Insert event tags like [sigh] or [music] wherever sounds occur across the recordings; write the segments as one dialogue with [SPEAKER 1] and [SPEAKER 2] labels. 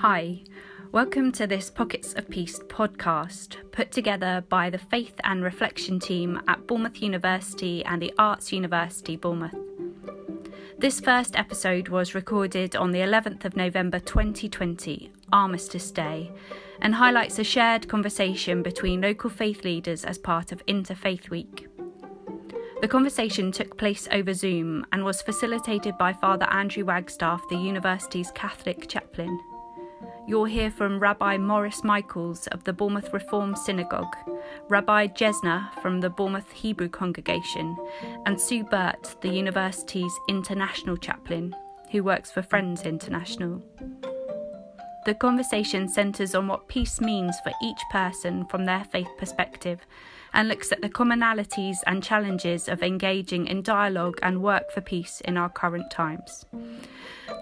[SPEAKER 1] Hi, welcome to this Pockets of Peace podcast put together by the Faith and Reflection team at Bournemouth University and the Arts University Bournemouth. This first episode was recorded on the 11th of November 2020, Armistice Day, and highlights a shared conversation between local faith leaders as part of Interfaith Week. The conversation took place over Zoom and was facilitated by Father Andrew Wagstaff, the university's Catholic chaplain. You'll hear from Rabbi Morris Michaels of the Bournemouth Reform Synagogue, Rabbi Jesner from the Bournemouth Hebrew Congregation, and Sue Burt, the university's international chaplain, who works for Friends International. The conversation centres on what peace means for each person from their faith perspective and looks at the commonalities and challenges of engaging in dialogue and work for peace in our current times.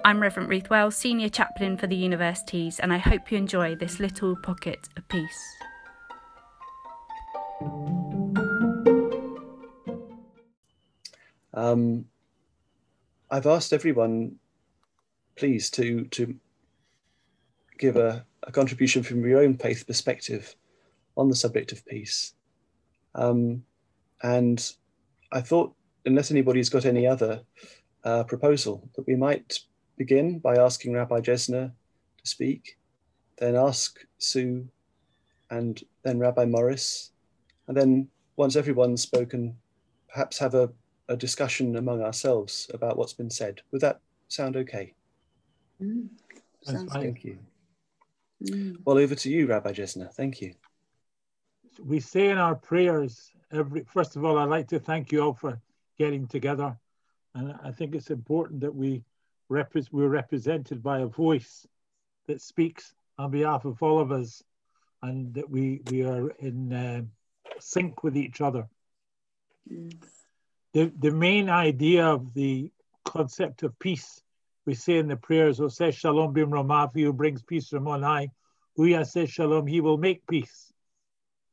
[SPEAKER 1] I'm Reverend Ruth Wells, Senior Chaplain for the universities, and I hope you enjoy this little pocket of peace.
[SPEAKER 2] Um, I've asked everyone, please, to to give a, a, contribution from your own faith perspective on the subject of peace. Um, and I thought, unless anybody's got any other uh, proposal, that we might begin by asking Rabbi Jesner to speak, then ask Sue, and then Rabbi Morris, and then once everyone's spoken, perhaps have a, a discussion among ourselves about what's been said. Would that sound okay?
[SPEAKER 3] Mm, sounds
[SPEAKER 2] Thank you. Mm. Well, over to you, Rabbi Jesner. Thank you.
[SPEAKER 4] We say in our prayers every. First of all, I'd like to thank you all for getting together, and I think it's important that we repre- we're represented by a voice that speaks on behalf of all of us, and that we we are in uh, sync with each other. The the main idea of the concept of peace we say in the prayers, Oseh Shalom Bimromav, who brings peace from on high. Hu ya'aseh Shalom, he will make peace.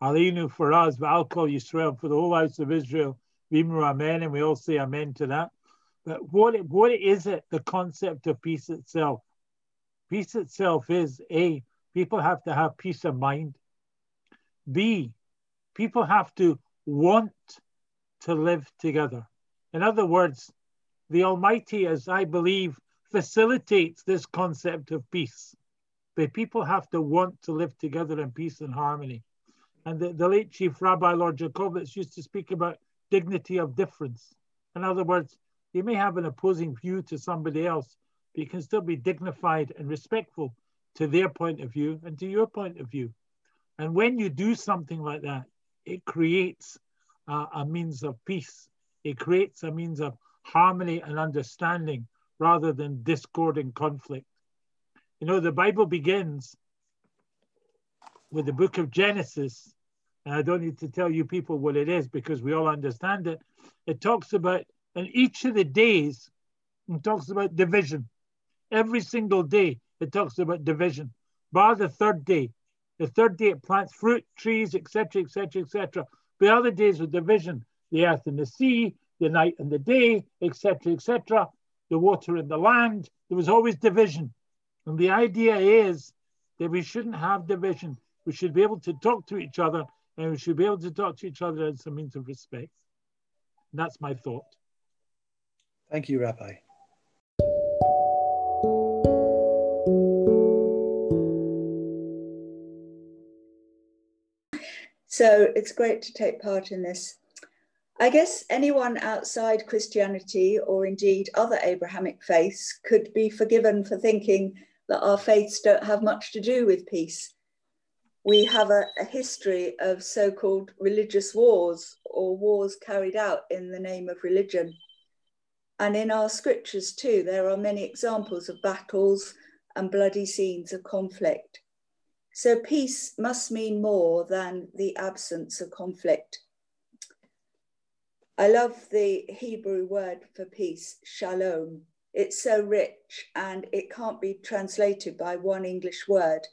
[SPEAKER 4] Aleinu for us, kol Yisrael for the whole house of Israel. Vimru Amen, and we all say Amen to that. But what, what is it, the concept of peace itself? Peace itself is A, people have to have peace of mind. B, people have to want to live together. In other words, the Almighty, as I believe, facilitates this concept of peace. But people have to want to live together in peace and harmony. And the, the late Chief Rabbi Lord Jakobovits used to speak about dignity of difference. In other words, you may have an opposing view to somebody else, but you can still be dignified and respectful to their point of view and to your point of view. And when you do something like that, it creates uh, a means of peace. It creates a means of harmony and understanding rather than discord and conflict. You know, the Bible begins with the book of Genesis, and I don't need to tell you people what it is because we all understand it. It talks about, in each of the days, it talks about division. Every single day, it talks about division, bar the third day. The third day, it plants fruit, trees, etc., etc., etc. The other days with division, the earth and the sea, the night and the day, etc., etc the water and the land. There was always division. And the idea is that we shouldn't have division. We should be able to talk to each other and we should be able to talk to each other as a means of respect. And that's my thought.
[SPEAKER 2] Thank you, Rabbi.
[SPEAKER 3] So it's great to take part in this I guess anyone outside Christianity or indeed other Abrahamic faiths could be forgiven for thinking that our faiths don't have much to do with peace. We have a, a history of so called religious wars or wars carried out in the name of religion. And in our scriptures, too, there are many examples of battles and bloody scenes of conflict. So, peace must mean more than the absence of conflict. I love the Hebrew word for peace, shalom. It's so rich and it can't be translated by one English word.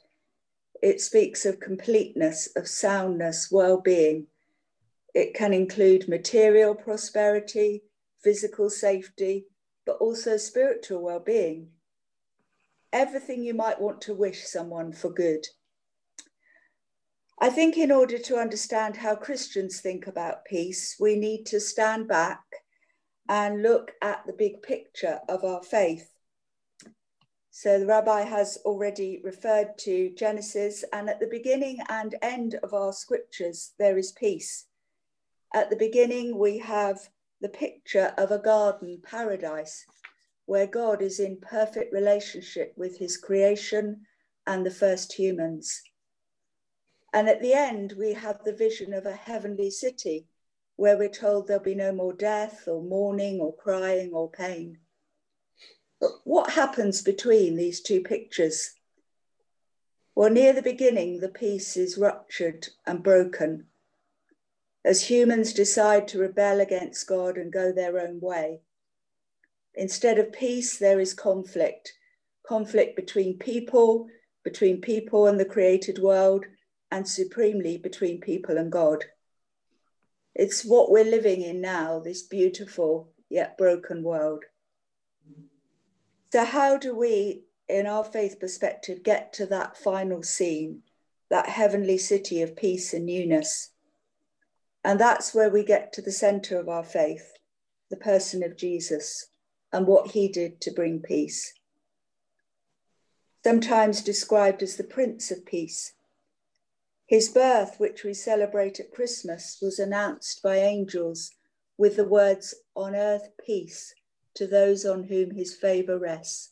[SPEAKER 3] It speaks of completeness, of soundness, well being. It can include material prosperity, physical safety, but also spiritual well being. everything you might want to wish someone for good. I think in order to understand how Christians think about peace, we need to stand back and look at the big picture of our faith. So the rabbi has already referred to Genesis, and at the beginning and end of our scriptures, there is peace. At the beginning, we have the picture of a garden paradise where God is in perfect relationship with his creation and the first humans. And at the end, we have the vision of a heavenly city where we're told there'll be no more death or mourning or crying or pain. What happens between these two pictures? Well, near the beginning, the peace is ruptured and broken as humans decide to rebel against God and go their own way. Instead of peace, there is conflict conflict between people, between people and the created world, and supremely between people and God. It's what we're living in now, this beautiful yet broken world. So, how do we, in our faith perspective, get to that final scene, that heavenly city of peace and newness? And that's where we get to the center of our faith, the person of Jesus and what he did to bring peace. Sometimes described as the Prince of Peace. His birth, which we celebrate at Christmas, was announced by angels with the words, On earth peace to those on whom his favour rests.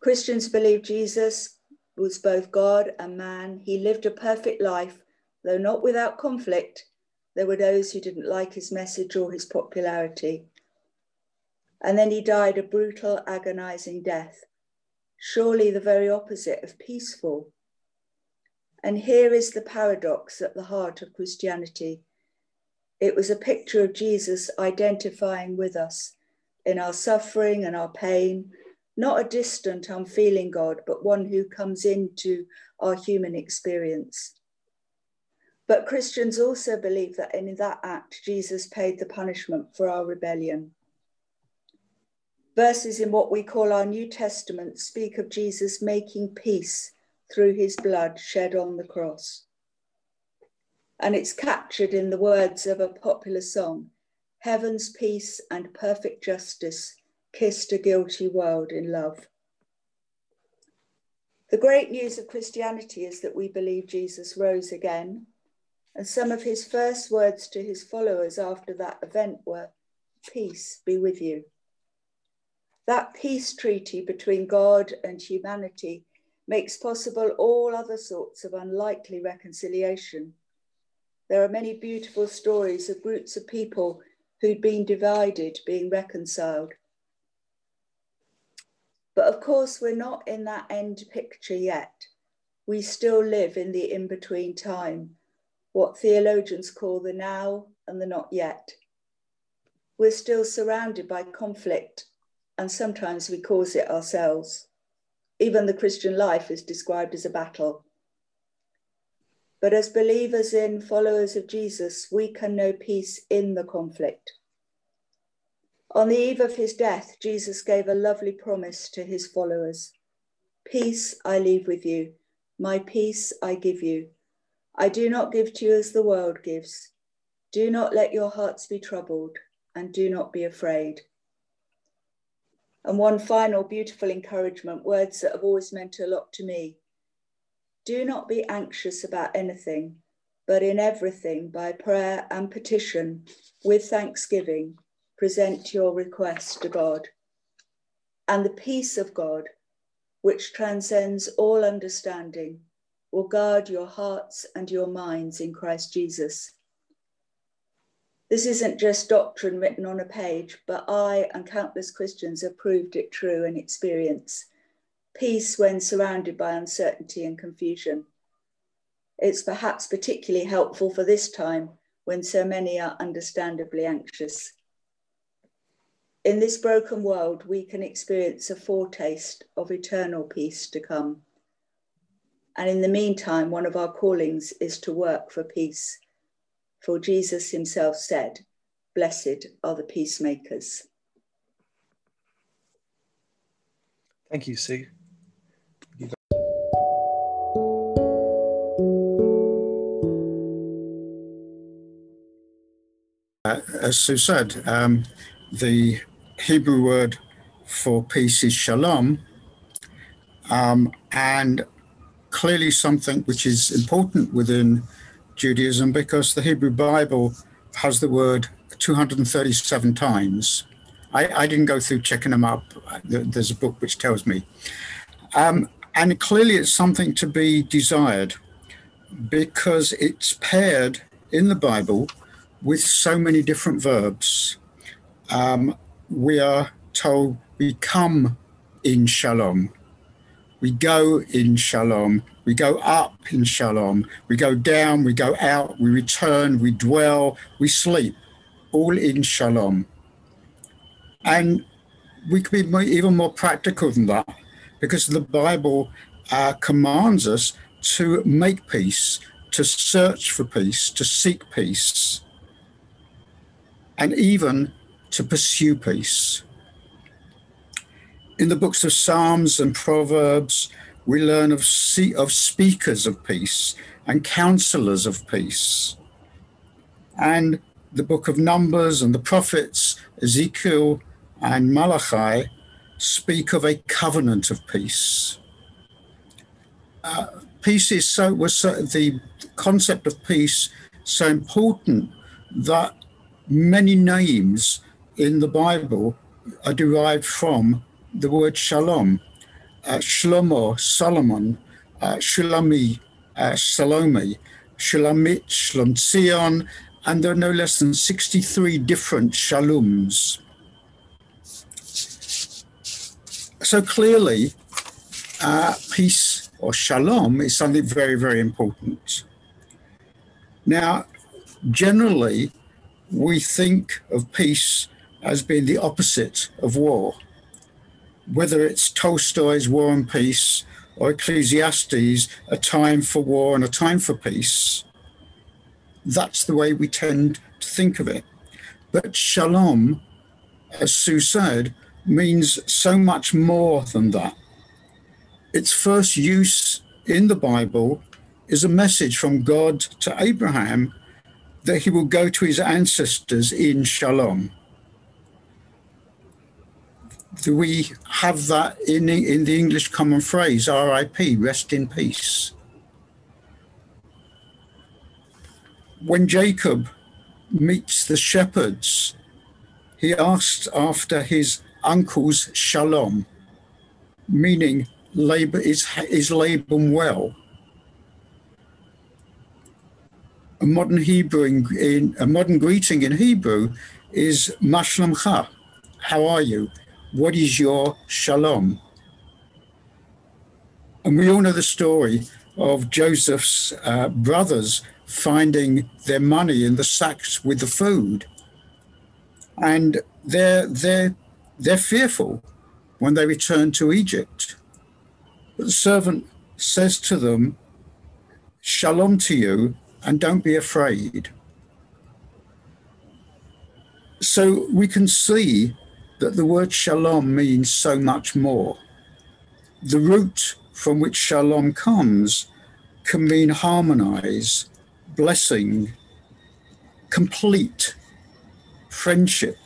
[SPEAKER 3] Christians believe Jesus was both God and man. He lived a perfect life, though not without conflict. There were those who didn't like his message or his popularity and then he died a brutal, agonizing death, surely the very opposite of peaceful. And here is the paradox at the heart of Christianity. It was a picture of Jesus identifying with us in our suffering and our pain, not a distant, unfeeling God, but one who comes into our human experience. But Christians also believe that in that act, Jesus paid the punishment for our rebellion. Verses in what we call our New Testament speak of Jesus making peace through his blood shed on the cross. And it's captured in the words of a popular song Heaven's peace and perfect justice kissed a guilty world in love. The great news of Christianity is that we believe Jesus rose again. And some of his first words to his followers after that event were, Peace be with you. That peace treaty between God and humanity makes possible all other sorts of unlikely reconciliation. There are many beautiful stories of groups of people who'd been divided being reconciled. But of course, we're not in that end picture yet. We still live in the in between time, what theologians call the now and the not yet. We're still surrounded by conflict and sometimes we cause it ourselves. Even the Christian life is described as a battle. But as believers in followers of Jesus, we can know peace in the conflict. On the eve of his death, Jesus gave a lovely promise to his followers Peace I leave with you, my peace I give you. I do not give to you as the world gives. Do not let your hearts be troubled, and do not be afraid. And one final beautiful encouragement, words that have always meant a lot to me. Do not be anxious about anything, but in everything, by prayer and petition, with thanksgiving, present your requests to God. And the peace of God, which transcends all understanding, will guard your hearts and your minds in Christ Jesus. This isn't just doctrine written on a page, but I and countless Christians have proved it true in experience. Peace when surrounded by uncertainty and confusion. It's perhaps particularly helpful for this time when so many are understandably anxious. In this broken world, we can experience a foretaste of eternal peace to come. And in the meantime, one of our callings is to work for peace for Jesus himself said, Blessed are the peacemakers.
[SPEAKER 2] Thank you, Sue.
[SPEAKER 5] As Sue said, um, the Hebrew word for peace is shalom, um, and clearly something which is important within Judaism because the Hebrew Bible has the word 237 times. I, I didn't go through checking them up. There's a book which tells me. Um, and clearly it's something to be desired because it's paired in the Bible with so many different verbs. Um, we are told we come in shalom, we go in shalom, we go up in shalom, we go down, we go out, we return, we dwell, we sleep, all in shalom. And we could be even more practical than that because the Bible uh, commands us to make peace, to search for peace, to seek peace and even to pursue peace. In the books of Psalms and Proverbs, we learn of, of speakers of peace and counselors of peace. And the book of Numbers and the prophets, Ezekiel and Malachi, speak of a covenant of peace. Uh, peace is so was so, the concept of peace so important that many names in the Bible are derived from the word shalom. Uh, Shlomo, Solomon, uh, Shulami, uh, Salome, Shulamit, Shlomtzion, and there are no less than 63 different shaloms. So clearly, uh, peace or shalom is something very, very important. Now, generally, we think of peace as being the opposite of war. Whether it's Tolstoy's War and Peace or Ecclesiastes, a time for war and a time for peace, that's the way we tend to think of it. But shalom, as Sue said, means so much more than that. Its first use in the Bible is a message from God to Abraham that he will go to his ancestors in shalom. Do we have that in, in the English common phrase, RIP, rest in peace? When Jacob meets the shepherds, he asks after his uncle's shalom, meaning Laban is, is Laban well? A modern Hebrew in, in, a modern greeting in Hebrew is Ma shlomcha. How are you? What is your shalom? And we all know the story of Joseph's uh, brothers finding their money in the sacks with the food. And they're, they're, they're fearful when they return to Egypt. But the servant says to them, Shalom to you, and don't be afraid. So we can see that the word shalom means so much more. The root from which shalom comes can mean harmonize, blessing, complete, friendship,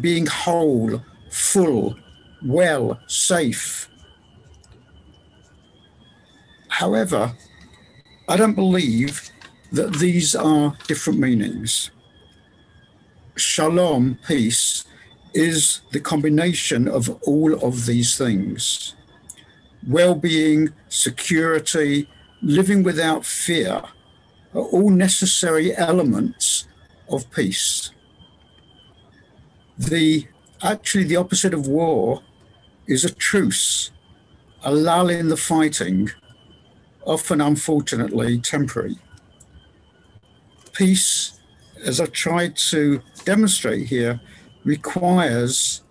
[SPEAKER 5] being whole, full, well, safe. However, I don't believe that these are different meanings. Shalom, peace, is the combination of all of these things well being, security, living without fear are all necessary elements of peace. The actually the opposite of war is a truce, a lull in the fighting often unfortunately temporary. Peace, as I've tried to demonstrate here, requires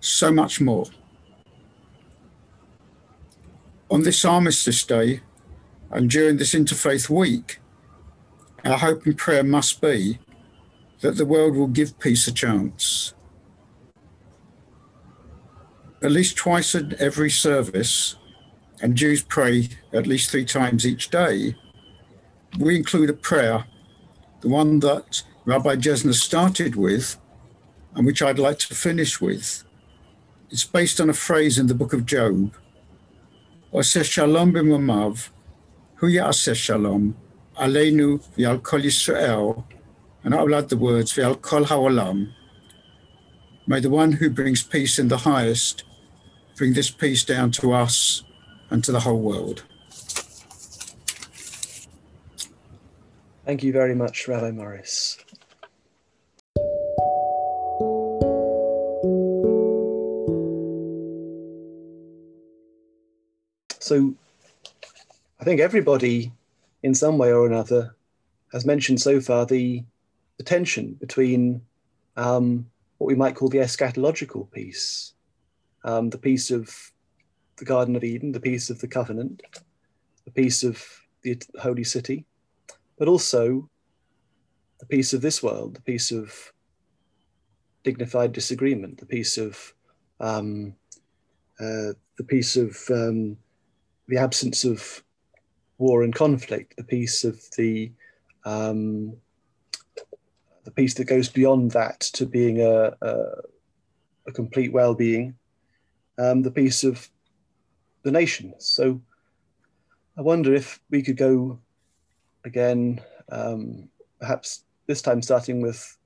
[SPEAKER 5] so much more. On this Armistice Day and during this Interfaith Week, our hope and prayer must be that the world will give peace a chance. at least twice in every service, and Jews pray at least three times each day, we include a prayer, the one that Rabbi Jesner started with, and which I'd like to finish with. It's based on a phrase in the book of Job. Oseh shalom hu ya'aseh shalom, aleinu v'al and I'll add the words v'al ha'olam. May the one who brings peace in the highest bring this peace down to us and to the whole world.
[SPEAKER 2] Thank you very much, Rabbi Morris. So, I think everybody, in some way or another, has mentioned so far the, the tension between um, what we might call the eschatological peace, um, the peace of the Garden of Eden, the peace of the covenant, the peace of the holy city, but also the peace of this world, the peace of dignified disagreement, the peace of um, uh, the peace of um, the absence of war and conflict, the peace of the um, the peace that goes beyond that to being a, a, a complete well-being, um, the peace of the nation. So I wonder if we could go again, um, perhaps this time starting with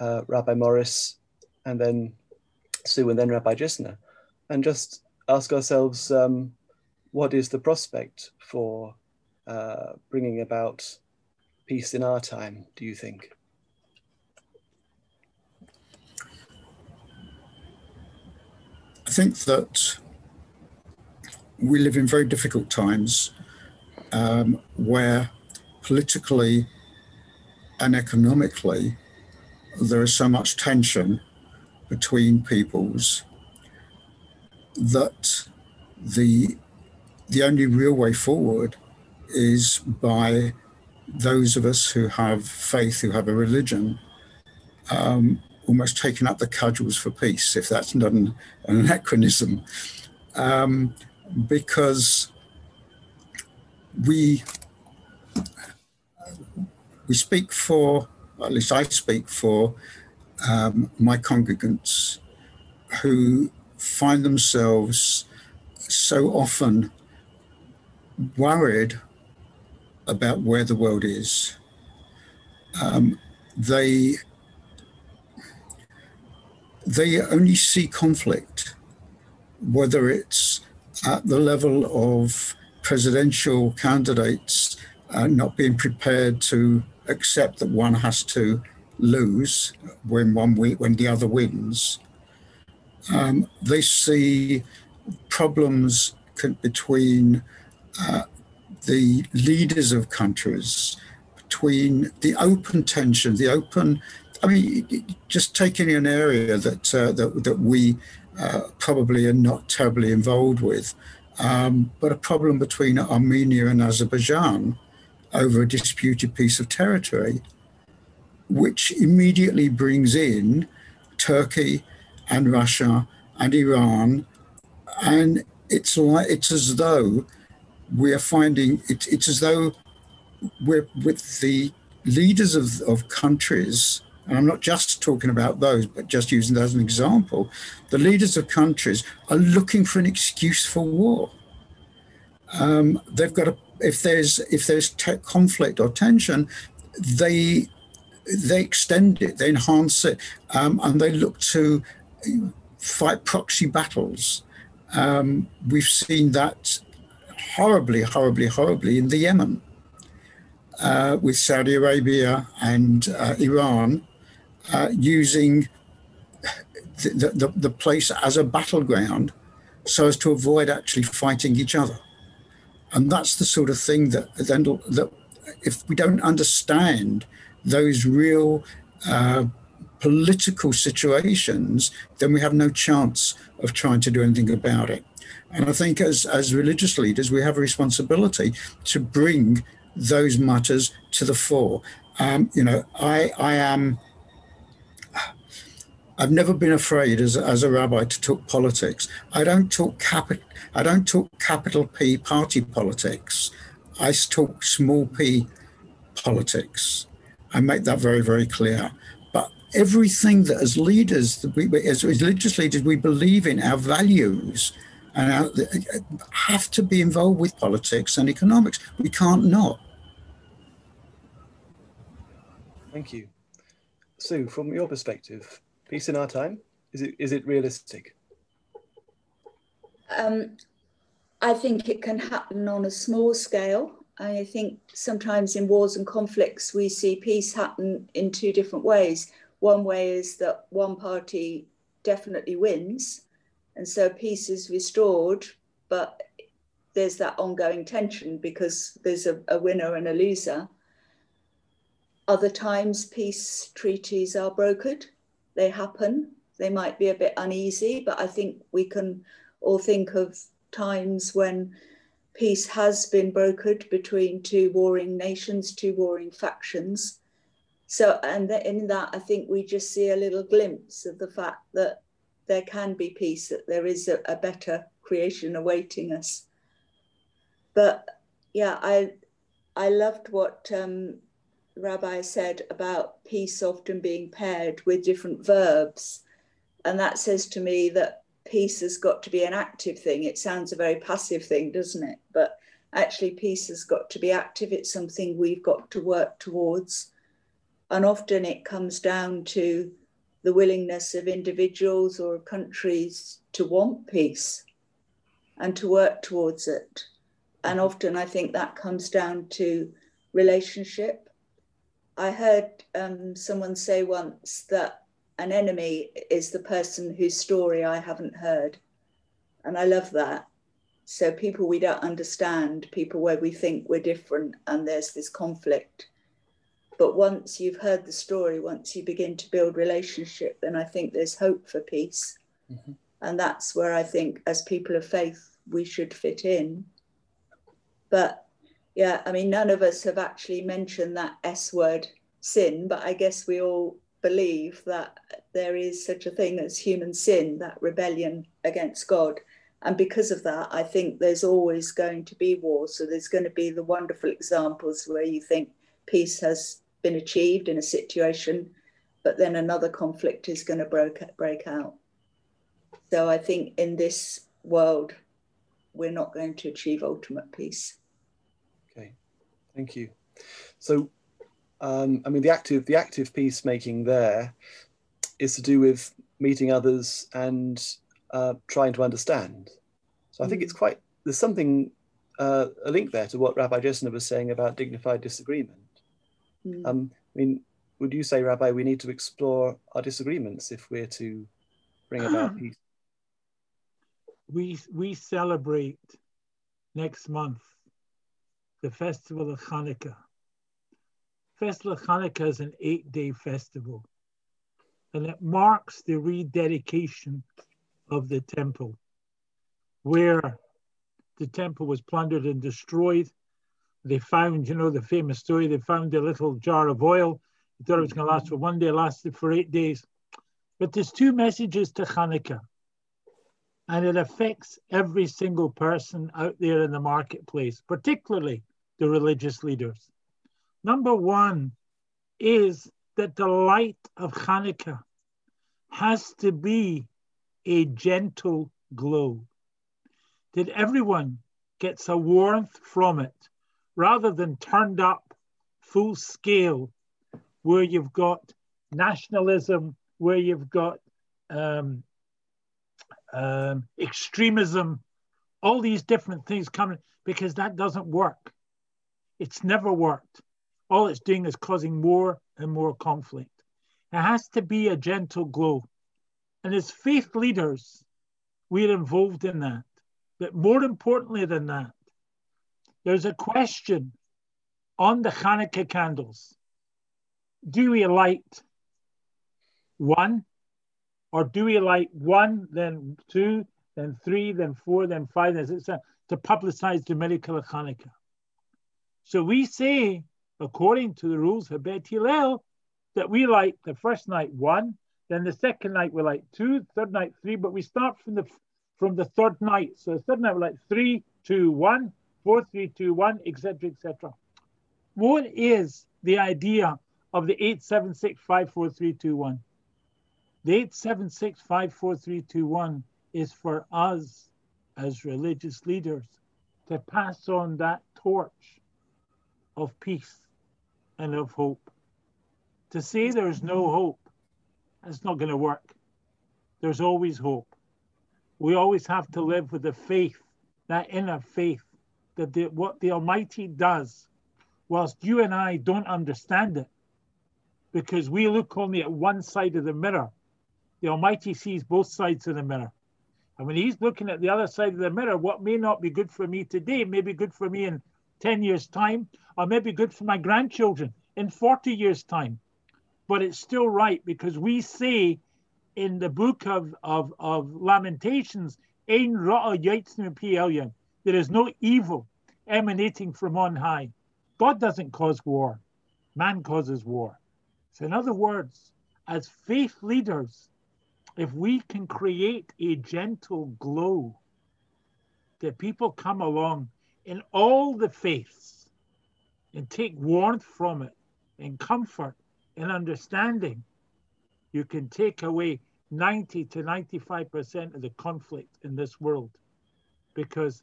[SPEAKER 2] uh, Rabbi Morris and then Sue and then Rabbi Jesner, and just ask ourselves um, what is the prospect for uh, bringing about peace in our time, do you think?
[SPEAKER 5] I think that we live in very difficult times um, where politically and economically there is so much tension between peoples that the the only real way forward is by those of us who have faith, who have a religion, um, almost taking up the cudgels for peace, if that's not an, an anachronism, um, because we we speak for, at least I speak for um, my congregants who find themselves so often worried about where the world is. Um, they they only see conflict, whether it's at the level of presidential candidates uh, not being prepared to accept that one has to lose when one when the other wins. Um, they see problems between uh, the leaders of countries, between the open tension, the open I mean, just taking an area that uh, that, that we uh, probably are not terribly involved with, um, but a problem between Armenia and Azerbaijan over a disputed piece of territory, which immediately brings in Turkey and Russia and Iran, and it's like it's as though we are finding it, it's as though we're with the leaders of, of countries and I'm not just talking about those, but just using that as an example, the leaders of countries are looking for an excuse for war. Um, they've got a, if there's if there's conflict or tension, they they extend it, they enhance it, um, and they look to fight proxy battles. Um, we've seen that horribly, horribly, horribly in the Yemen. Uh, with Saudi Arabia and uh, Iran uh, using the, the, the place as a battleground so as to avoid actually fighting each other. And that's the sort of thing that that if we don't understand those real uh, political situations, then we have no chance of trying to do anything about it. And I think as, as religious leaders, we have a responsibility to bring those matters to the fore. Um, you know, I, I am I've never been afraid as, as a rabbi to talk politics. I don't talk capital. I don't talk capital P party politics. I talk small p politics. I make that very very clear. But everything that as leaders, that we, as, as religious leaders, we believe in our values and our, uh, uh, have to be involved with politics and economics. We can't not.
[SPEAKER 2] Thank you. Sue, from your perspective, peace in our time, is it is it realistic?
[SPEAKER 3] Um, I think it can happen on a small scale. I think sometimes in wars and conflicts, we see peace happen in two different ways. One way is that one party definitely wins, and so peace is restored, but there's that ongoing tension because there's a, a winner and a loser. Other times, peace treaties are brokered. They happen. They might be a bit uneasy, but I think we can all think of times when peace has been brokered between two warring nations, two warring factions. So, and in that, I think we just see a little glimpse of the fact that there can be peace, that there is a, a better creation awaiting us. But yeah, I I loved what um, Rabbi said about peace often being paired with different verbs. And that says to me that peace has got to be an active thing. It sounds a very passive thing, doesn't it? But actually, peace has got to be active. It's something we've got to work towards. And often it comes down to the willingness of individuals or countries to want peace and to work towards it. And mm-hmm. often I think that comes down to relationship I heard um, someone say once that an enemy is the person whose story I haven't heard. And I love that. So, people we don't understand, people where we think we're different and there's this conflict. But once you've heard the story, once you begin to build relationship, then I think there's hope for peace. Mm-hmm. And that's where I think, as people of faith, we should fit in. But yeah, I mean, none of us have actually mentioned that S word, sin, but I guess we all believe that there is such a thing as human sin, that rebellion against God. And because of that, I think there's always going to be war. So there's going to be the wonderful examples where you think peace has been achieved in a situation, but then another conflict is going to break, break out. So I think in this world, we're not going to achieve ultimate peace.
[SPEAKER 2] Thank you. So, um, I mean, the active the active peacemaking there is to do with meeting others and uh, trying to understand. So I think it's mm. quite there's something uh, a link there to what Rabbi Jesner was saying about dignified disagreement. Mm. Um, I mean, would you say, Rabbi, we need to explore our disagreements if we're to bring about peace?
[SPEAKER 4] We we celebrate next month the festival of Hanukkah. Festival of Hanukkah is an eight-day festival, and it marks the rededication of the temple, where the temple was plundered and destroyed. They found, you know, the famous story. They found a little jar of oil. They thought it was going to last for one day. It lasted for eight days. But there's two messages to Hanukkah and it affects every single person out there in the marketplace, particularly the religious leaders. Number one is that the light of Hanukkah has to be a gentle glow, that everyone gets a warmth from it rather than turned up full scale where you've got nationalism, where you've got um, um, extremism, all these different things coming, because that doesn't work. It's never worked. All it's doing is causing more and more conflict. It has to be a gentle glow. And as faith leaders, we're involved in that. But more importantly than that, there's a question on the Hanukkah candles. Do we light one? Or do we light one, then two, then three, then four, then five, as it's to publicize the miracle of Hanukkah? So we say, according to the rules of Bet Hillel, that we light the first night one, Then the second night we're like two, third night three, but we start from the from the third night. So the third night we're like three, two, one, four, three, two, one, etc., etc. What is the idea of the eight seven six five four three two one? The eight seven six five four three two one is for us as religious leaders to pass on that torch of peace and of hope. To say there's no hope, it's not going to work. There's always hope. We always have to live with the faith, that inner faith, that the, what the Almighty does, whilst you and I don't understand it, because we look only at one side of the mirror, the Almighty sees both sides of the mirror. And when He's looking at the other side of the mirror, what may not be good for me today may be good for me in 10 years' time, or maybe good for my grandchildren in 40 years' time. But it's still right because we say in the book of, of, of Lamentations, Ein there is no evil emanating from on high. God doesn't cause war, man causes war. So, in other words, as faith leaders, if we can create a gentle glow that people come along in all the faiths and take warmth from it and comfort and understanding, you can take away 90 to 95% of the conflict in this world. Because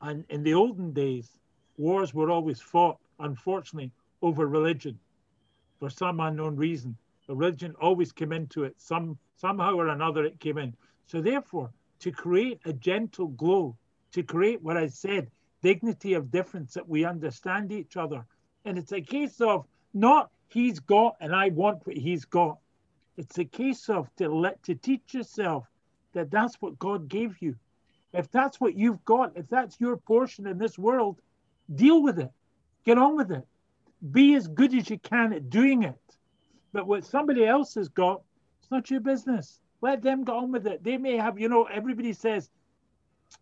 [SPEAKER 4] and in the olden days, wars were always fought, unfortunately, over religion for some unknown reason. The religion always came into it, some somehow or another it came in. So therefore, to create a gentle glow, to create what I said, dignity of difference, that we understand each other. And it's a case of not he's got and I want what he's got. It's a case of to let to teach yourself that that's what God gave you. If that's what you've got, if that's your portion in this world, deal with it. Get on with it. Be as good as you can at doing it. But what somebody else has got, it's not your business. Let them get on with it. They may have, you know, everybody says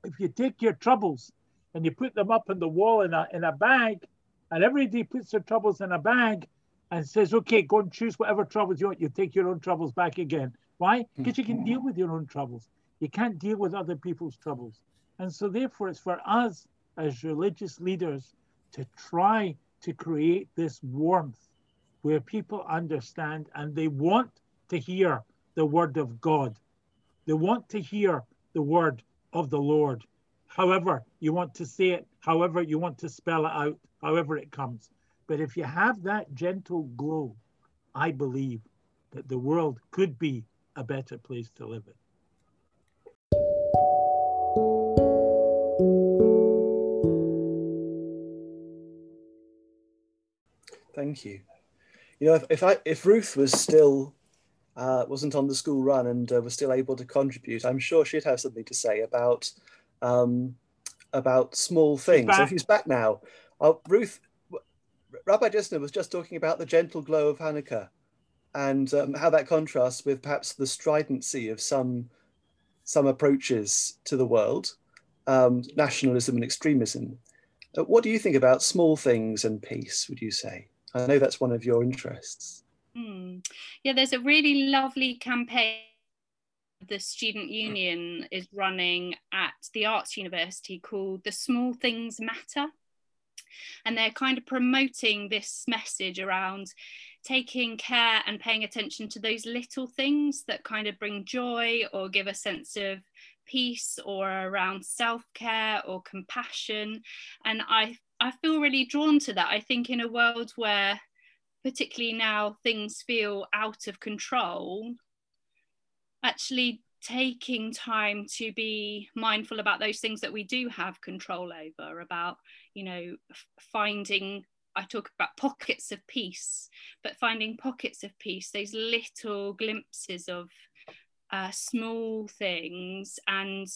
[SPEAKER 4] if you take your troubles and you put them up on the wall in a in a bag, and everybody puts their troubles in a bag, and says, okay, go and choose whatever troubles you want. You take your own troubles back again. Why? Because you can mm-hmm. deal with your own troubles. You can't deal with other people's troubles. And so, therefore, it's for us as religious leaders to try to create this warmth where people understand and they want to hear the word of God. They want to hear the word of the Lord. However, you want to say it, however, you want to spell it out, however it comes. But if you have that gentle glow, I believe that the world could be a better place to live in.
[SPEAKER 2] Thank you. You know, if, if I if Ruth was still uh, wasn't on the school run and uh, was still able to contribute, I'm sure she'd have something to say about um, about small things. So she's back now. Uh, Ruth, Rabbi Jesner was just talking about the gentle glow of Hanukkah and um, how that contrasts with perhaps the stridency of some some approaches to the world, um, nationalism and extremism. Uh, what do you think about small things and peace? Would you say? I know that's one of your interests.
[SPEAKER 6] Mm. Yeah, there's a really lovely campaign the student hmm. union is running at the arts university called the small things matter. And they're kind of promoting this message around taking care and paying attention to those little things that kind of bring joy or give a sense of peace or around self-care or compassion. And i i feel really drawn to that. I think in a world where particularly now things feel out of control actually taking time to be mindful about those things that we do have control over about you know finding i talk about pockets of peace but finding pockets of peace those little glimpses of uh, small things and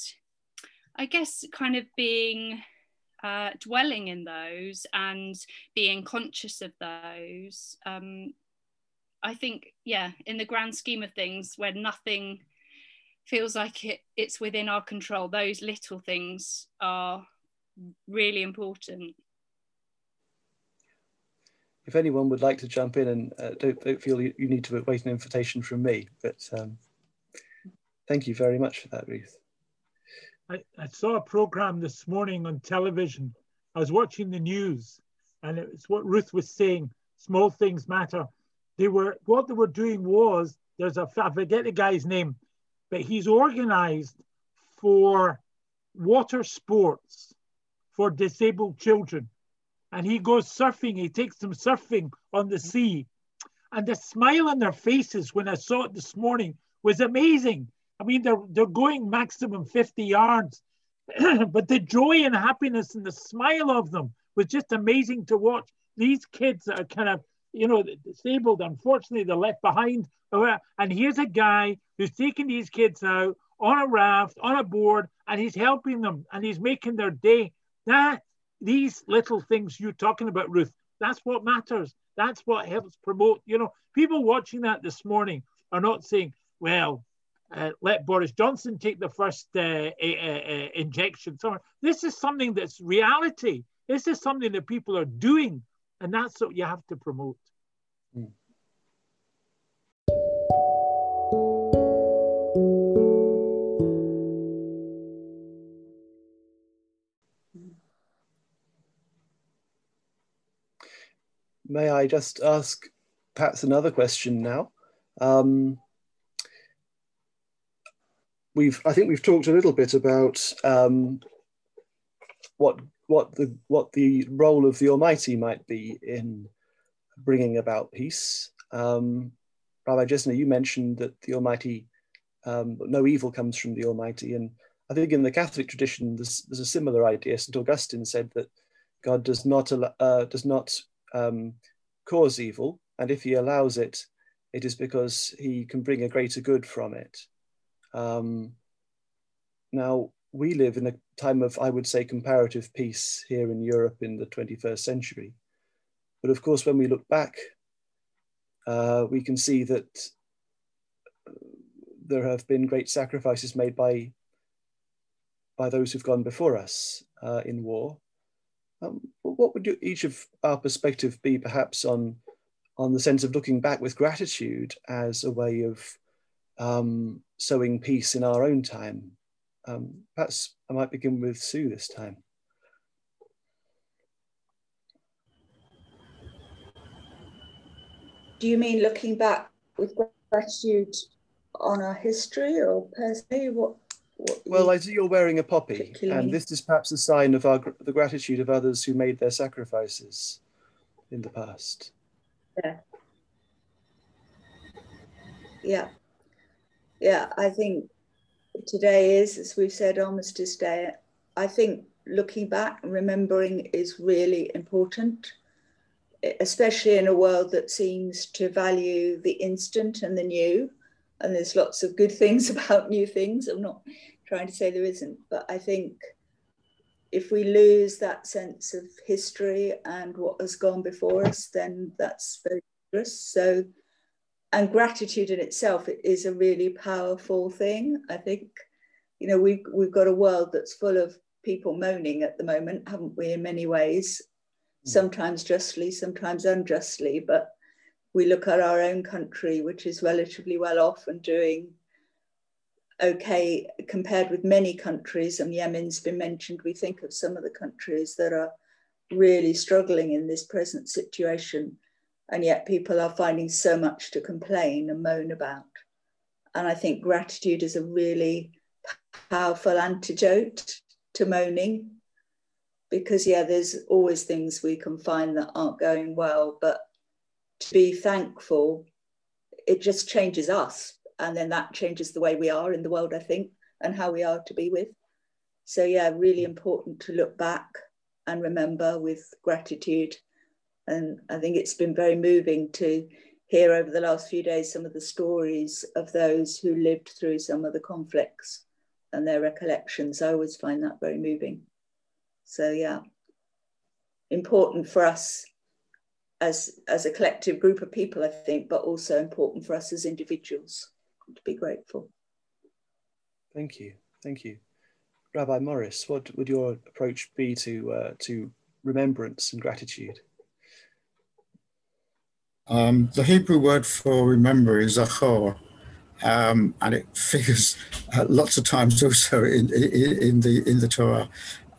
[SPEAKER 6] i guess kind of being uh, dwelling in those and being conscious of those um, i think yeah in the grand scheme of things where nothing feels like it, it's within our control. Those little things are really important.
[SPEAKER 2] if anyone would like to jump in and uh, don't, don't feel you, you, need to wait an invitation from me, but um, thank you very much for that, Ruth.
[SPEAKER 4] I, I saw a program this morning on television. I was watching the news and it's what Ruth was saying, small things matter. They were, what they were doing was, there's a, I forget the guy's name, but he's organized for water sports for disabled children. And he goes surfing, he takes them surfing on the sea. And the smile on their faces when I saw it this morning was amazing. I mean, they're, they're going maximum 50 yards, [clears throat] but the joy and happiness and the smile of them was just amazing to watch. These kids that are kind of, you know, disabled, unfortunately, they're left behind. And here's a guy who's taking these kids out on a raft, on a board, and he's helping them and he's making their day. That these little things you're talking about, Ruth, that's what matters. That's what helps promote. You know, people watching that this morning are not saying, well, uh, let Boris Johnson take the first uh, injection. This is something that's reality. This is something that people are doing, and that's what you have to promote. Mm.
[SPEAKER 2] may I just ask perhaps another question now? Um, we've, I think we've talked a little bit about um, what what the what the role of the Almighty might be in bringing about peace. Um, Rabbi Jesner, you mentioned that the Almighty, um, no evil comes from the Almighty, and I think in the Catholic tradition, there's, there's a similar idea. St. Augustine said that God does not uh, does not um, cause evil, and if he allows it, it is because he can bring a greater good from it. Um, now, we live in a time of, I would say, comparative peace here in Europe in the 21st century. But of course, when we look back, uh, we can see that there have been great sacrifices made by, by those who've gone before us uh, in war. Um, what would you, each of our perspective be perhaps on, on the sense of looking back with gratitude as a way of um, sowing peace in our own time? Um, perhaps I might begin with Sue this time.
[SPEAKER 3] Do you mean looking back with gratitude on our history or personally? What
[SPEAKER 2] well, I see you're wearing a poppy, and this is perhaps a sign of our, the gratitude of others who made their sacrifices in the past.
[SPEAKER 3] Yeah. Yeah. Yeah, I think today is, as we've said, Armistice Day. I think looking back remembering is really important, especially in a world that seems to value the instant and the new and there's lots of good [laughs] things about new things. I'm not trying to say there isn't, but I think if we lose that sense of history and what has gone before us, then that's very dangerous. So, and gratitude in itself is a really powerful thing. I think, you know, we've we've got a world that's full of people moaning at the moment, haven't we? In many ways, mm. sometimes justly, sometimes unjustly, but we look at our own country, which is relatively well off and doing okay compared with many countries, and Yemen's been mentioned, we think of some of the countries that are really struggling in this present situation, and yet people are finding so much to complain and moan about. And I think gratitude is a really powerful antidote to moaning because, yeah, there's always things we can find that aren't going well, but to be thankful, it just changes us. And then that changes the way we are in the world, I think, and how we are to be with. So, yeah, really important to look back and remember with gratitude. And I think it's been very moving to hear over the last few days some of the stories of those who lived through some of the conflicts and their recollections. I always find that very moving. So, yeah, important for us as as a collective group of people, I think, but also important for us as individuals to be grateful.
[SPEAKER 2] Thank you, thank you, Rabbi Morris. What would your approach be to uh, to remembrance and gratitude?
[SPEAKER 5] Um, the Hebrew word for remember is zachor, um, and it [laughs] figures uh, lots of times also in, in, in the in the Torah.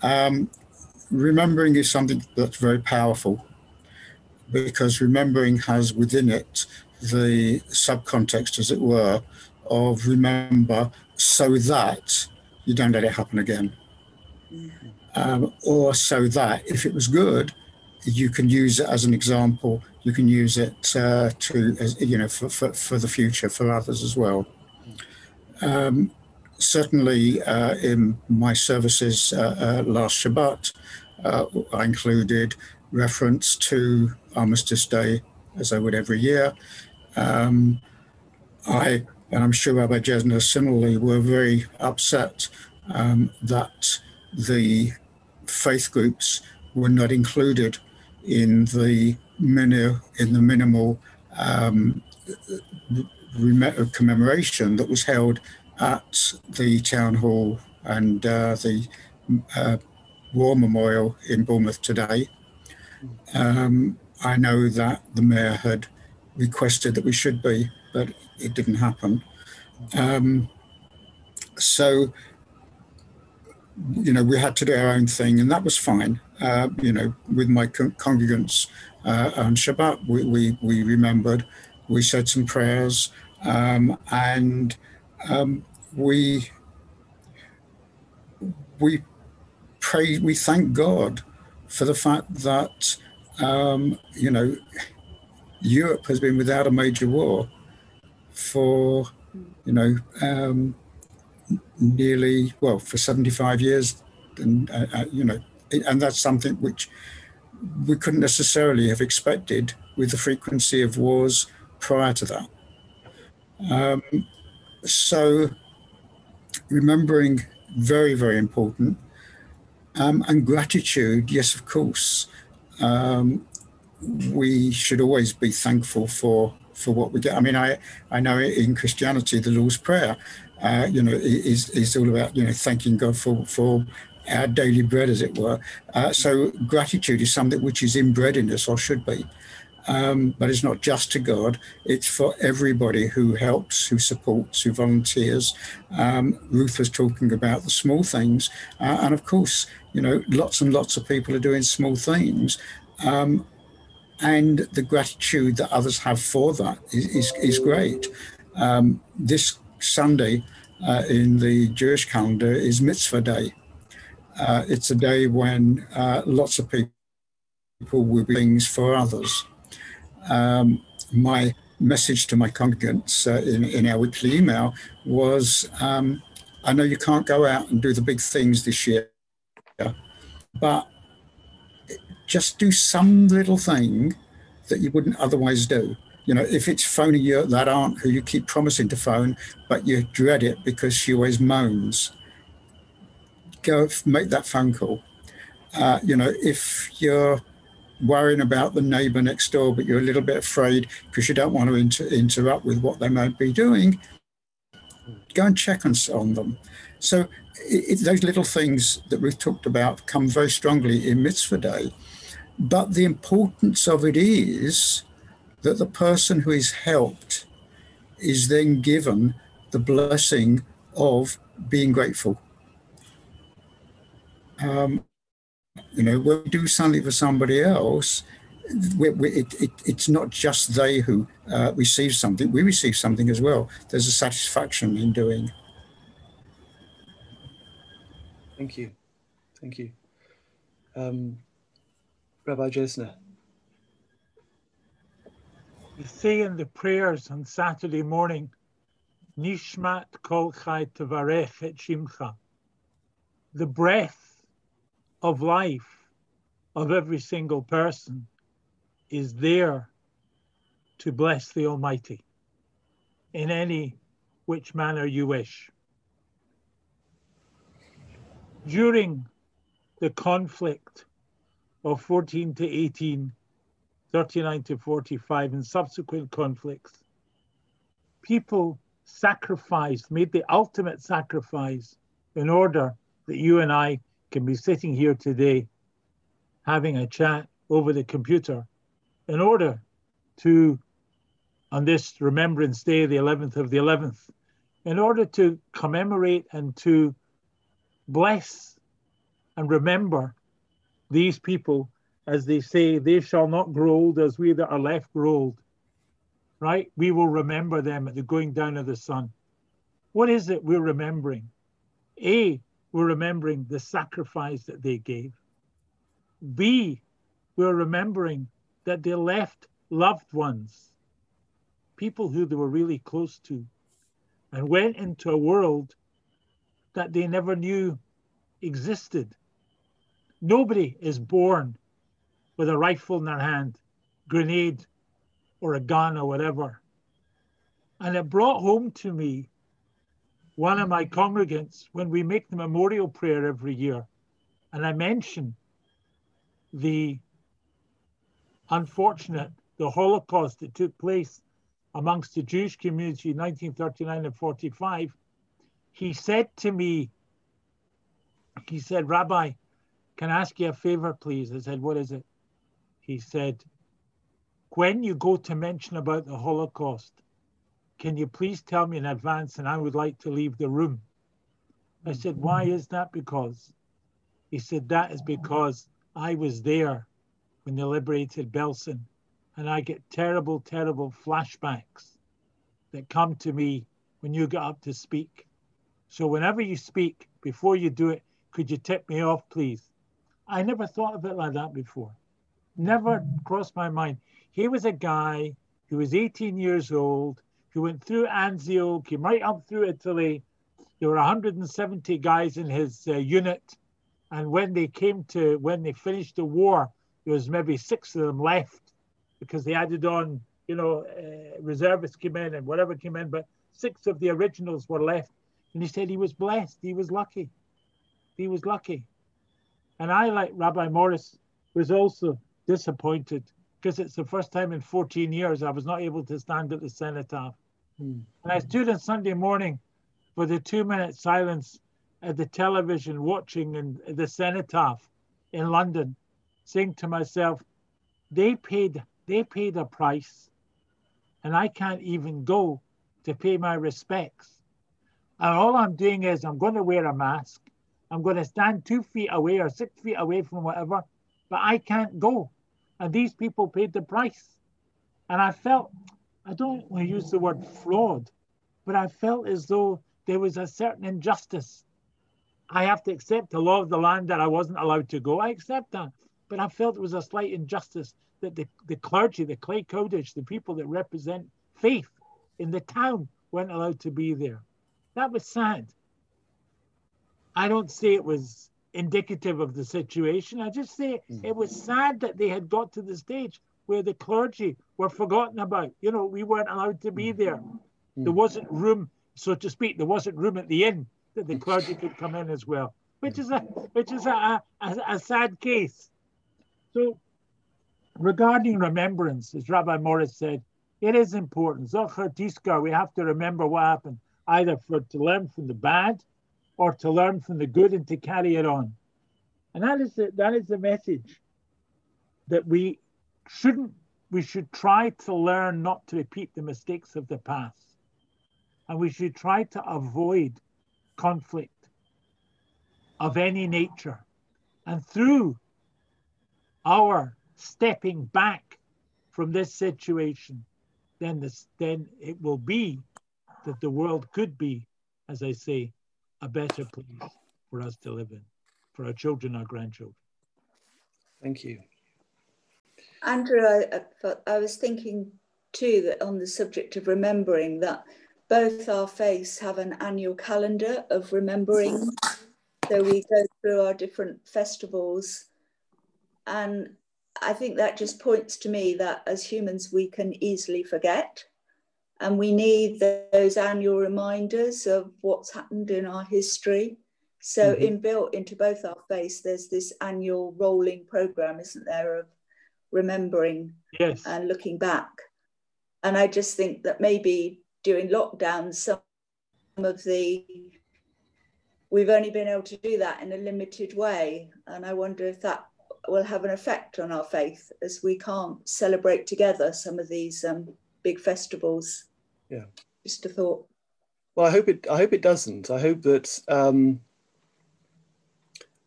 [SPEAKER 5] Um, remembering is something that's very powerful because remembering has within it the subcontext, as it were, of remember so that you don't let it happen again. Um, or so that if it was good, you can use it as an example. You can use it uh, to, as, you know, for, for, for, the future for others as well. Um, certainly, uh, in my services uh, uh last Shabbat, uh, I included reference to Armistice Day, as I would every year. Um, I and I'm sure Rabbi Jesner similarly were very upset um, that the faith groups were not included in the in the minimal um, commemoration that was held at the town hall and uh, the uh, war memorial in Bournemouth today. Um, I know that the mayor had requested that we should be, but it didn't happen. Um, so, you know, we had to do our own thing, and that was fine. Uh, you know, with my con- congregants uh, on Shabbat, we, we, we, remembered, we said some prayers, um, and um, we we pray, we thank God for the fact that um, you know Europe has been without a major war for you know um, nearly well for 75 years and uh, uh, you know and that's something which we couldn't necessarily have expected with the frequency of wars prior to that. Um, so remembering very very important. Um, and gratitude yes of course. Um, we should always be thankful for for what we get. I mean, I I know in Christianity the Lord's Prayer, uh, you know, is is all about you know thanking God for for our daily bread, as it were. Uh, so gratitude is something which is inbred in us, or should be. Um, but it's not just to God, it's for everybody who helps, who supports, who volunteers. Um, Ruth was talking about the small things. Uh, and of course, you know, lots and lots of people are doing small things. Um, and the gratitude that others have for that is, is, is great. Um, this Sunday uh, in the Jewish calendar is Mitzvah Day. Uh, it's a day when uh, lots of people will be things for others. Um, my message to my congregants uh, in, in our weekly email was um, I know you can't go out and do the big things this year, but just do some little thing that you wouldn't otherwise do. You know, if it's phoning you that aunt who you keep promising to phone, but you dread it because she always moans, go make that phone call. Uh, you know, if you're worrying about the neighbor next door, but you're a little bit afraid because you don't want to inter- interrupt with what they might be doing, go and check on, on them. So it, it, those little things that we've talked about come very strongly in Mitzvah Day. But the importance of it is that the person who is helped is then given the blessing of being grateful. Um, you know, when we do something for somebody else, we, we, it, it, it's not just they who uh, receive something, we receive something as well. There's a satisfaction in doing.
[SPEAKER 2] Thank you. Thank you. Um, Rabbi Jesner.
[SPEAKER 4] We say in the prayers on Saturday morning, Nishmat kol chai tevarech et shimcha. The breath of life of every single person is there to bless the Almighty in any which manner you wish. During the conflict of 14 to 18, 39 to 45, and subsequent conflicts. People sacrificed, made the ultimate sacrifice in order that you and I can be sitting here today having a chat over the computer in order to, on this Remembrance Day, the 11th of the 11th, in order to commemorate and to bless and remember these people, as they say, they shall not grow old as we that are left grow old. Right? We will remember them at the going down of the sun. What is it we're remembering? A, we're remembering the sacrifice that they gave. B, we're remembering that they left loved ones, people who they were really close to, and went into a world that they never knew existed. Nobody is born with a rifle in their hand, grenade, or a gun or whatever. And it brought home to me one of my congregants when we make the memorial prayer every year. And I mention the unfortunate, the Holocaust that took place amongst the Jewish community in 1939 and 45. He said to me, he said, Rabbi, can I ask you a favor, please? I said, What is it? He said, When you go to mention about the Holocaust, can you please tell me in advance and I would like to leave the room? I said, Why mm-hmm. is that because? He said, That is because I was there when they liberated Belsen and I get terrible, terrible flashbacks that come to me when you get up to speak. So whenever you speak, before you do it, could you tip me off, please? I never thought of it like that before. Never crossed my mind. He was a guy who was 18 years old, who went through Anzio, came right up through Italy. There were 170 guys in his uh, unit. And when they came to, when they finished the war, there was maybe six of them left because they added on, you know, uh, reservists came in and whatever came in, but six of the originals were left. And he said he was blessed, he was lucky. He was lucky. And I, like Rabbi Morris, was also disappointed because it's the first time in 14 years I was not able to stand at the cenotaph. And I stood on Sunday morning for the two minute silence at the television watching in the cenotaph in London, saying to myself, they paid they paid a price and I can't even go to pay my respects. And all I'm doing is I'm going to wear a mask I'm going to stand two feet away or six feet away from whatever, but I can't go. And these people paid the price. And I felt, I don't want to use the word fraud, but I felt as though there was a certain injustice. I have to accept the law of the land that I wasn't allowed to go. I accept that. But I felt it was a slight injustice that the, the clergy, the Klei Kodesh, the people that represent faith in the town weren't allowed to be there. That was sad. I don't say it was indicative of the situation. I just say mm. it was sad that they had got to the stage where the clergy were forgotten about. You know, we weren't allowed to be there. Mm. There wasn't room, so to speak, there wasn't room at the inn that the clergy could come in as well, which is a which is a, a, a sad case. So regarding remembrance, as Rabbi Morris said, it is important. Zocher Tiskar, we have to remember what happened, either for to learn from the bad or to learn from the good and to carry it on. And that is the, that is the message that we shouldn't we should try to learn not to repeat the mistakes of the past. And we should try to avoid conflict of any nature. And through our stepping back from this situation, then this then it will be that the world could be, as I say, a better place for us to live in, for our children, our grandchildren.
[SPEAKER 2] Thank you.
[SPEAKER 3] Andrew, I, I was thinking too that on the subject of remembering that both our faiths have an annual calendar of remembering. So we go through our different festivals. And I think that just points to me that as humans, we can easily forget. And we need those annual reminders of what's happened in our history. So, mm-hmm. inbuilt into both our faiths, there's this annual rolling program, isn't there, of remembering
[SPEAKER 4] yes.
[SPEAKER 3] and looking back. And I just think that maybe during lockdown, some of the we've only been able to do that in a limited way. And I wonder if that will have an effect on our faith as we can't celebrate together some of these um, big festivals.
[SPEAKER 2] Yeah.
[SPEAKER 3] Just a thought.
[SPEAKER 2] Well, I hope it. I hope it doesn't. I hope that. Um,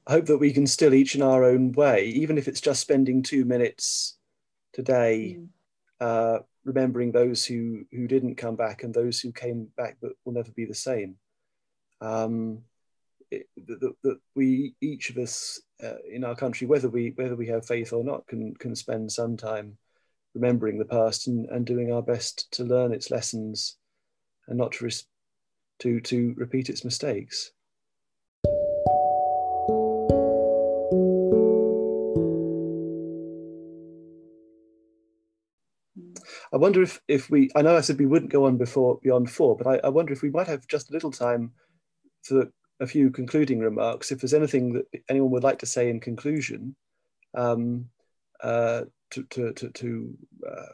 [SPEAKER 2] I hope that we can still, each in our own way, even if it's just spending two minutes today, mm. uh, remembering those who who didn't come back and those who came back but will never be the same. Um, that, that, we each of us uh, in our country, whether we whether we have faith or not, can can spend some time remembering the past and, and doing our best to learn its lessons and not to to to repeat its mistakes. Wonder if, if we, I know I said we wouldn't go on before beyond four, but I, I wonder if we might have just a little time for a few concluding remarks. If there's anything that anyone would like to say in conclusion, um, uh, to, to, to, to uh,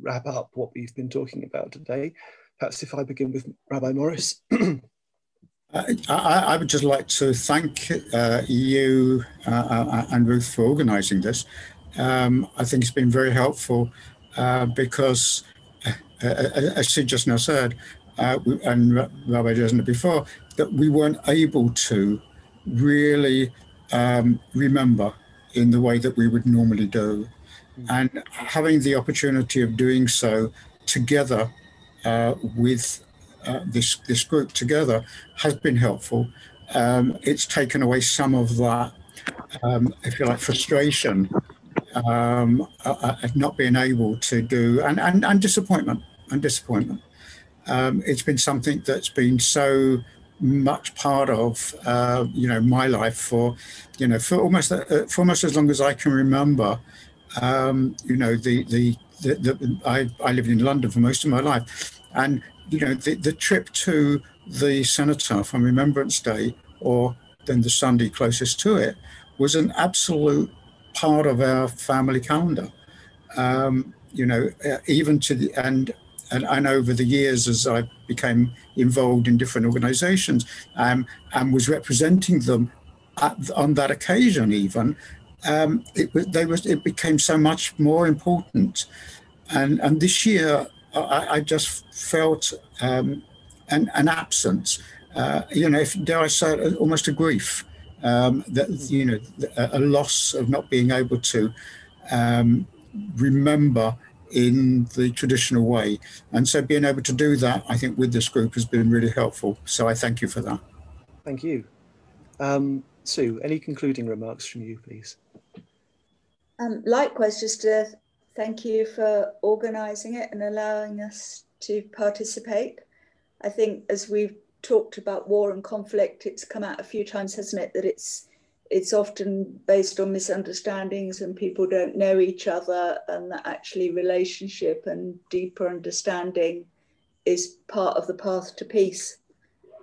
[SPEAKER 2] wrap up what we've been talking about today. Perhaps if I begin with Rabbi Morris. [clears throat]
[SPEAKER 5] I, I, would just like to thank uh, you uh, uh and Ruth for organising this. Um, I think it's been very helpful uh, because, uh, uh, as she just now said, and Rabbi Jesner before, that we weren't able to really um, remember in the way that we would normally do. Mm. And having the opportunity of doing so together uh, with uh, this, this group together has been helpful. Um, it's taken away some of that, um, if you like, frustration um, uh, not being able to do, and, and, and disappointment, and disappointment. Um, it's been something that's been so much part of uh, you know my life for you know for almost uh, for almost as long as I can remember. Um, you know the the, the, the I, I lived in London for most of my life, and you know the, the trip to the cenotaph on Remembrance Day, or then the Sunday closest to it, was an absolute part of our family calendar. Um, you know, uh, even to the and, and and over the years as I became involved in different organisations um, and was representing them at, on that occasion, even um, it was they was it became so much more important. And and this year I, I just felt um, an, an absence. Uh, you know, if dare I say, almost a grief um, that you know a, loss of not being able to um, remember in the traditional way. And so being able to do that, I think, with this group has been really helpful. So I thank you for that.
[SPEAKER 2] Thank you. Um, Sue, any concluding remarks from you, please?
[SPEAKER 3] Um, likewise, just to thank you for organising it and allowing us to participate. I think as we've talked about war and conflict, it's come out a few times, hasn't it, that it's it's often based on misunderstandings and people don't know each other and that actually relationship and deeper understanding is part of the path to peace.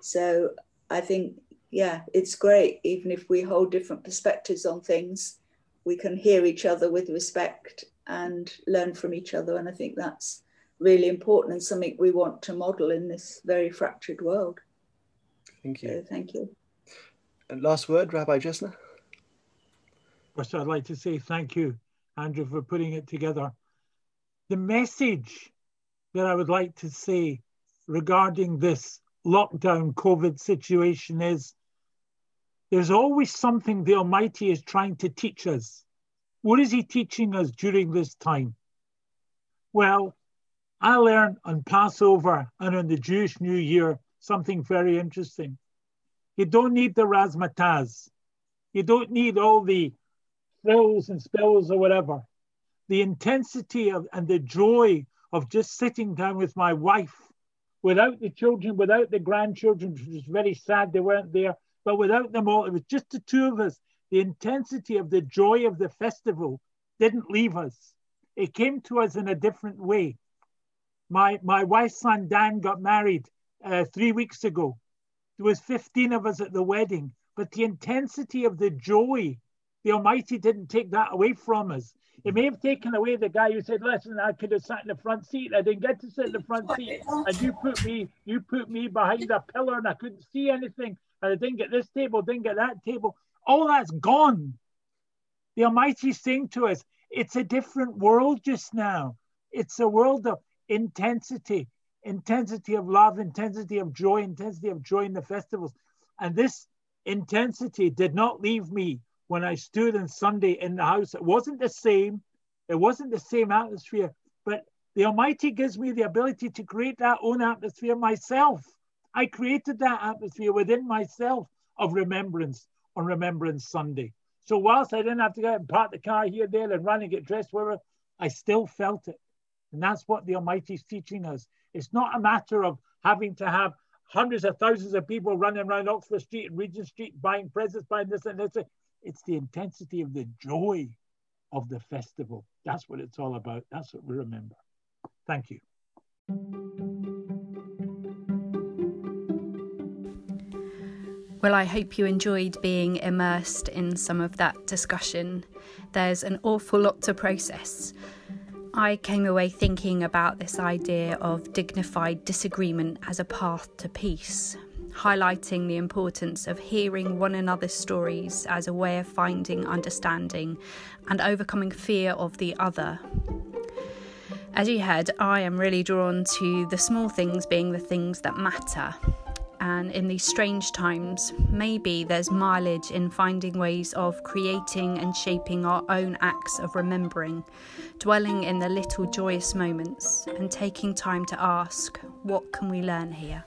[SPEAKER 3] So I think, yeah, it's great. Even if we hold different perspectives on things, we can hear each other with respect and learn from each other. And I think that's really important and something we want to model in this very fractured world.
[SPEAKER 2] Thank you.
[SPEAKER 3] So, thank you.
[SPEAKER 2] And last word, Rabbi Jesner.
[SPEAKER 4] First, I'd like to say thank you, Andrew, for putting it together. The message that I would like to say regarding this lockdown COVID situation is there's always something the Almighty is trying to teach us. What is He teaching us during this time? Well, I learned on Passover and on the Jewish New Year something very interesting. You don't need the razzmatazz. You don't need all the thrills and spills or whatever. The intensity of and the joy of just sitting down with my wife without the children, without the grandchildren, which was very sad they weren't there, but without them all, it was just the two of us. The intensity of the joy of the festival didn't leave us. It came to us in a different way. My, my wife's son Dan got married uh, three weeks ago. There was 15 of us at the wedding, but the intensity of the joy, the Almighty didn't take that away from us. It may have taken away the guy who said, "Listen, I could have sat in the front seat. I didn't get to sit in the front seat, and you put me, you put me behind a pillar, and I couldn't see anything. And I didn't get this table, didn't get that table. All that's gone. The Almighty is saying to us, it's a different world just now. It's a world of intensity, intensity of love, intensity of joy, intensity of joy in the festivals. And this intensity did not leave me when I stood on Sunday in the house. It wasn't the same. It wasn't the same atmosphere, but the Almighty gives me the ability to create that own atmosphere myself. I created that atmosphere within myself of remembrance on Remembrance Sunday. So whilst I didn't have to go out and park the car here, there, and run and get dressed, wherever, I still felt it. And that's what the Almighty is teaching us. It's not a matter of having to have hundreds of thousands of people running around Oxford Street and Regent Street buying presents, buying this and this. It's the intensity of the joy of the festival. That's what it's all about. That's what we remember. Thank you.
[SPEAKER 1] Well, I hope you enjoyed being immersed in some of that discussion. There's an awful lot to process. I came away thinking about this idea of dignified disagreement as a path to peace, highlighting the importance of hearing one another's stories as a way of finding understanding and overcoming fear of the other. As you heard, I am really drawn to the small things being the things that matter. And in these strange times, maybe there's mileage in finding ways of creating and shaping our own acts of remembering, dwelling in the little joyous moments, and taking time to ask, what can we learn here?